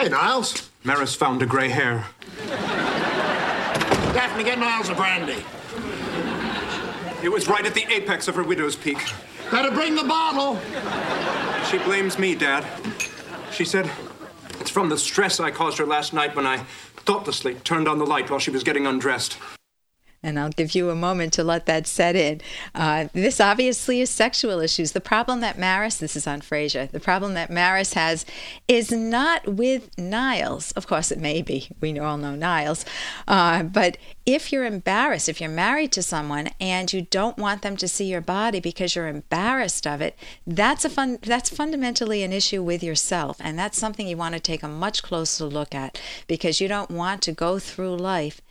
Hey, Niles. Maris found a gray hair. Daphne, get Niles a brandy. It was right at the apex of her widow's peak. Better bring the bottle. She blames me, Dad. She said it's from the stress I caused her last night when I thoughtlessly turned on the light while she was getting undressed and I'll give you a moment to let that set in. Uh, this obviously is sexual issues. The problem that Maris, this is on Frasier, the problem that Maris has is not with Niles. Of course, it may be. We all know Niles. Uh, but if you're embarrassed, if you're married to someone and you don't want them to see your body because you're embarrassed of it, that's a fun. That's fundamentally an issue with yourself, and that's something you want to take a much closer look at because you don't want to go through life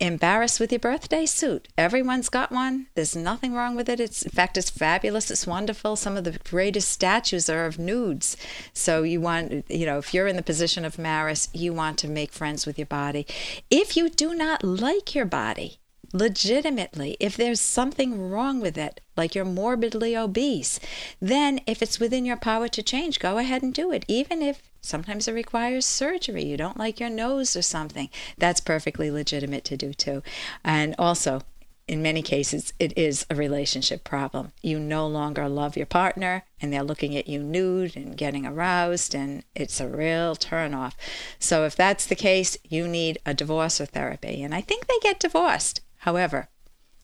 embarrassed with your birthday suit. Everyone's got one. There's nothing wrong with it. It's in fact it's fabulous. It's wonderful. Some of the greatest statues are of nudes. So you want you know, if you're in the position of Maris, you want to make friends with your body. If you do not like your body, legitimately, if there's something wrong with it, like you're morbidly obese, then if it's within your power to change, go ahead and do it. Even if sometimes it requires surgery, you don't like your nose or something, that's perfectly legitimate to do too. And also, in many cases, it is a relationship problem. You no longer love your partner, and they're looking at you nude and getting aroused, and it's a real turnoff. So, if that's the case, you need a divorce or therapy. And I think they get divorced. However,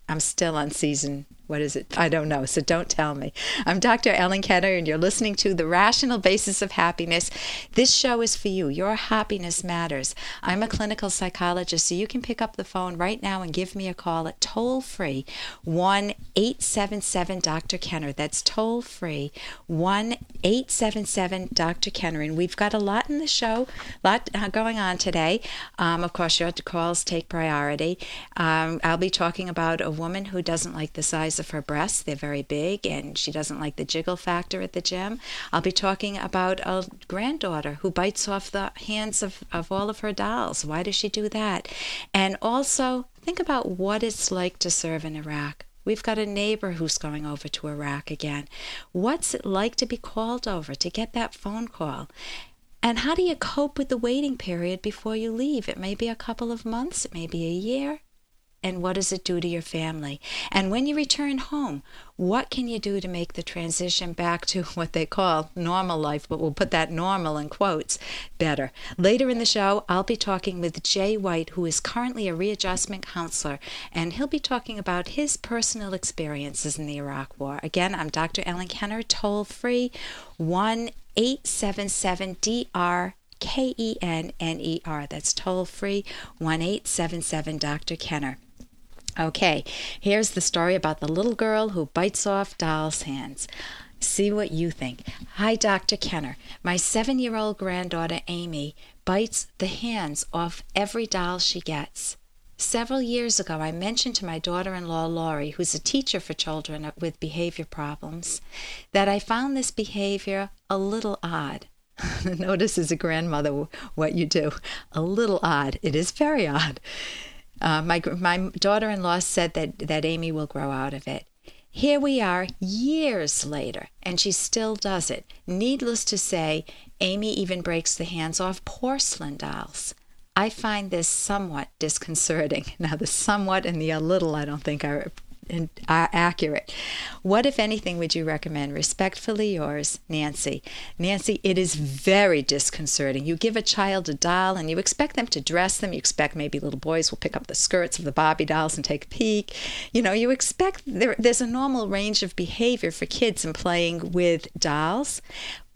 I'm still on season what is it? I don't know, so don't tell me. I'm Dr. Ellen Kenner, and you're listening to The Rational Basis of Happiness. This show is for you. Your happiness matters. I'm a clinical psychologist, so you can pick up the phone right now and give me a call at toll free 1 877 Dr. Kenner. That's toll free 1 877 Dr. Kenner. And we've got a lot in the show, a lot uh, going on today. Um, of course, your calls take priority. Um, I'll be talking about a woman who doesn't like the size size of her breasts. They're very big, and she doesn't like the jiggle factor at the gym. I'll be talking about a granddaughter who bites off the hands of, of all of her dolls. Why does she do that? And also, think about what it's like to serve in Iraq. We've got a neighbor who's going over to Iraq again. What's it like to be called over, to get that phone call? And how do you cope with the waiting period before you leave? It may be a couple of months, it may be a year, and what does it do to your family? And when you return home, what can you do to make the transition back to what they call normal life, but we'll put that normal in quotes, better? Later in the show, I'll be talking with Jay White, who is currently a readjustment counselor, and he'll be talking about his personal experiences in the Iraq War. Again, I'm Dr. Ellen Kenner, toll free 1 877 DR K E N N E R. That's toll free 1 877 Dr. Kenner. Okay, here's the story about the little girl who bites off doll's hands. See what you think. Hi, Dr. Kenner. My seven year old granddaughter, Amy, bites the hands off every doll she gets. Several years ago, I mentioned to my daughter in law, Laurie, who's a teacher for children with behavior problems, that I found this behavior a little odd. Notice as a grandmother what you do. A little odd. It is very odd. Uh, my my daughter-in-law said that that Amy will grow out of it. Here we are years later, and she still does it. Needless to say, Amy even breaks the hands off porcelain dolls. I find this somewhat disconcerting. Now, the somewhat and the a little I don't think are and uh, accurate. What, if anything, would you recommend? Respectfully yours, Nancy. Nancy, it is very disconcerting. You give a child a doll and you expect them to dress them. You expect maybe little boys will pick up the skirts of the Barbie dolls and take a peek. You know, you expect there, there's a normal range of behavior for kids in playing with dolls.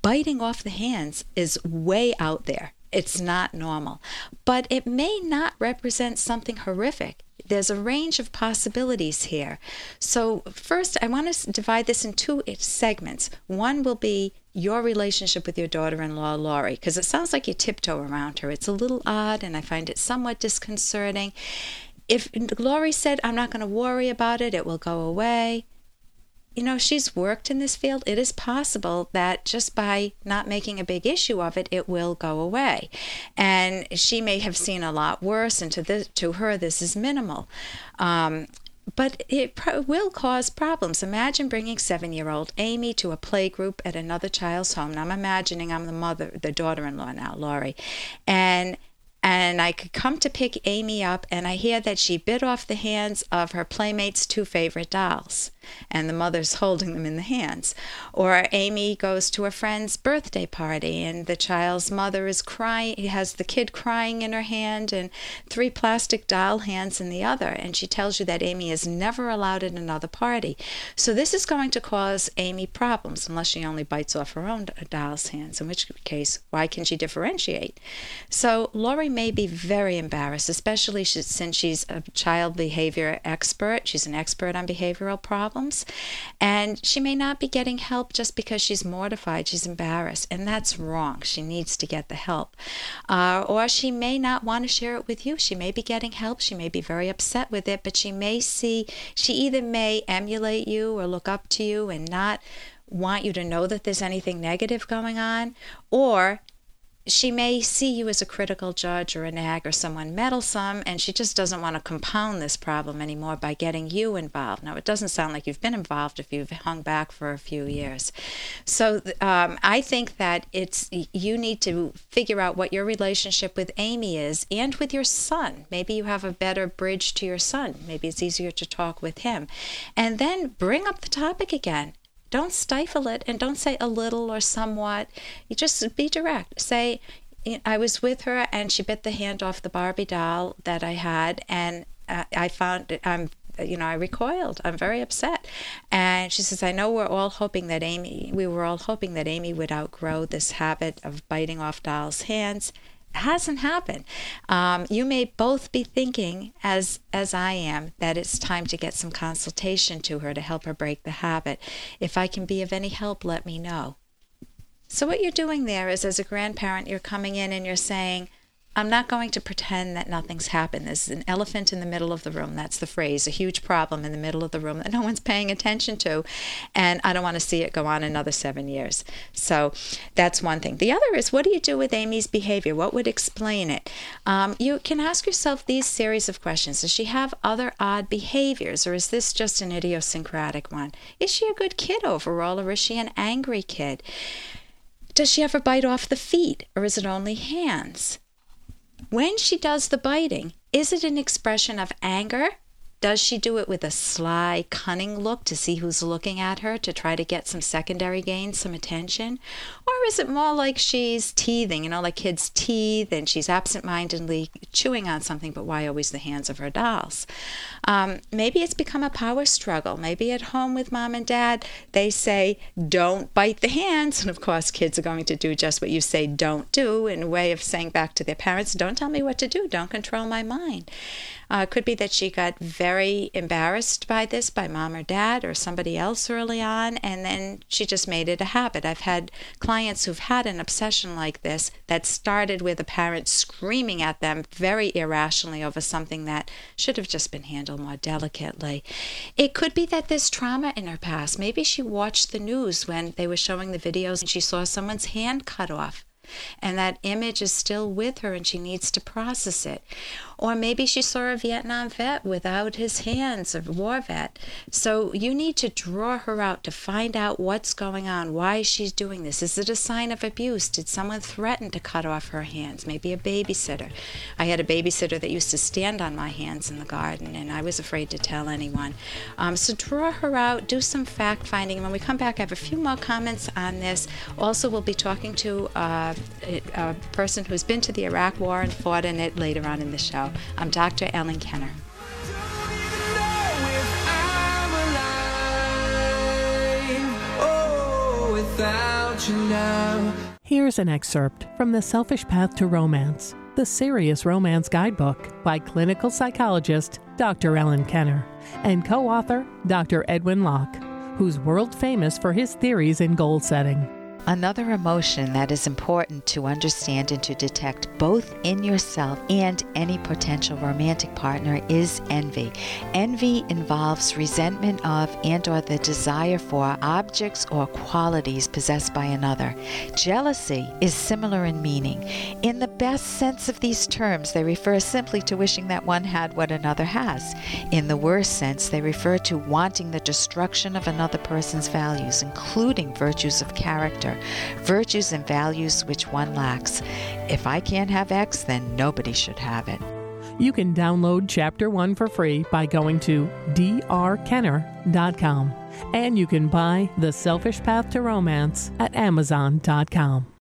Biting off the hands is way out there. It's not normal. But it may not represent something horrific there's a range of possibilities here. So, first, I want to divide this in two eh, segments. One will be your relationship with your daughter in law, Laurie, because it sounds like you tiptoe around her. It's a little odd, and I find it somewhat disconcerting. If Laurie said, I'm not going to worry about it, it will go away, you know, she's worked in this field. It is possible that just by not making a big issue of it, it will go away. And she may have seen a lot worse, and to, this, to her, this is minimal. Um, but it pro- will cause problems. Imagine bringing seven year old Amy to a play group at another child's home. Now, I'm imagining I'm the mother, the daughter in law now, Laurie. And and I could come to pick Amy up, and I hear that she bit off the hands of her playmate's two favorite dolls and the mother's holding them in the hands. Or Amy goes to a friend's birthday party and the child's mother is crying, has the kid crying in her hand and three plastic doll hands in the other. And she tells you that Amy is never allowed at another party. So this is going to cause Amy problems unless she only bites off her own doll's hands, in which case, why can she differentiate? So Laurie may be very embarrassed, especially since she's a child behavior expert. She's an expert on behavioral problems problems. And she may not be getting help just because she's mortified, she's embarrassed. And that's wrong. She needs to get the help. Uh, or she may not want to share it with you. She may be getting help. She may be very upset with it, but she may see, she either may emulate you or look up to you and not want you to know that there's anything negative going on, or she may see you as a critical judge or a nag or someone meddlesome, and she just doesn't want to compound this problem anymore by getting you involved. Now, it doesn't sound like you've been involved if you've hung back for a few years. So, um, I think that it's you need to figure out what your relationship with Amy is and with your son. Maybe you have a better bridge to your son. Maybe it's easier to talk with him. And then bring up the topic again. Don't stifle it and don't say a little or somewhat. You just be direct. Say, I was with her and she bit the hand off the Barbie doll that I had, and uh, I found I'm you know, I recoiled. I'm very upset. And she says, I know we're all hoping that Amy, we were all hoping that Amy would outgrow this habit of biting off dolls' hands hasn't happened. Um, you may both be thinking, as as I am, that it's time to get some consultation to her to help her break the habit. If I can be of any help, let me know. So what you're doing there is, as a grandparent, you're coming in and you're saying, I'm not going to pretend that nothing's happened. There's an elephant in the middle of the room. That's the phrase, a huge problem in the middle of the room that no one's paying attention to. And I don't want to see it go on another seven years. So that's one thing. The other is what do you do with Amy's behavior? What would explain it? Um, you can ask yourself these series of questions Does she have other odd behaviors, or is this just an idiosyncratic one? Is she a good kid overall, or is she an angry kid? Does she ever bite off the feet, or is it only hands? When she does the biting, is it an expression of anger does she do it with a sly, cunning look to see who's looking at her to try to get some secondary gain, some attention? Or is it more like she's teething, you know, like kids teeth and she's absentmindedly chewing on something, but why always the hands of her dolls? Um, maybe it's become a power struggle. Maybe at home with mom and dad, they say, don't bite the hands. And of course, kids are going to do just what you say don't do in way of saying back to their parents, don't tell me what to do, don't control my mind. Uh, it could be that she got very embarrassed by this by mom or dad or somebody else early on, and then she just made it a habit. I've had clients who've had an obsession like this that started with a parent screaming at them very irrationally over something that should have just been handled more delicately. It could be that there's trauma in her past. Maybe she watched the news when they were showing the videos and she saw someone's hand cut off and that image is still with her and she needs to process it. Or maybe she saw a Vietnam vet without his hands, a war vet. So you need to draw her out to find out what's going on, why she's doing this. Is it a sign of abuse? Did someone threaten to cut off her hands? Maybe a babysitter. I had a babysitter that used to stand on my hands in the garden, and I was afraid to tell anyone. Um, so draw her out, do some fact finding. When we come back, I have a few more comments on this. Also, we'll be talking to uh, a person who's been to the Iraq War and fought in it later on in the show. I'm Dr. Ellen Kenner. Here's an excerpt from The Selfish Path to Romance, the Serious Romance Guidebook by clinical psychologist Dr. Ellen Kenner and co author Dr. Edwin Locke, who's world famous for his theories in goal setting. Another emotion that is important to understand and to detect both in yourself and any potential romantic partner is envy. Envy involves resentment of and or the desire for objects or qualities possessed by another. Jealousy is similar in meaning. In the best sense of these terms, they refer simply to wishing that one had what another has. In the worst sense, they refer to wanting the destruction of another person's values, including virtues of character virtues and values which one lacks. If I can't have X, then nobody should have it. You can download Chapter 1 for free by going to drkenner.com. And you can buy The Selfish Path to Romance at amazon.com.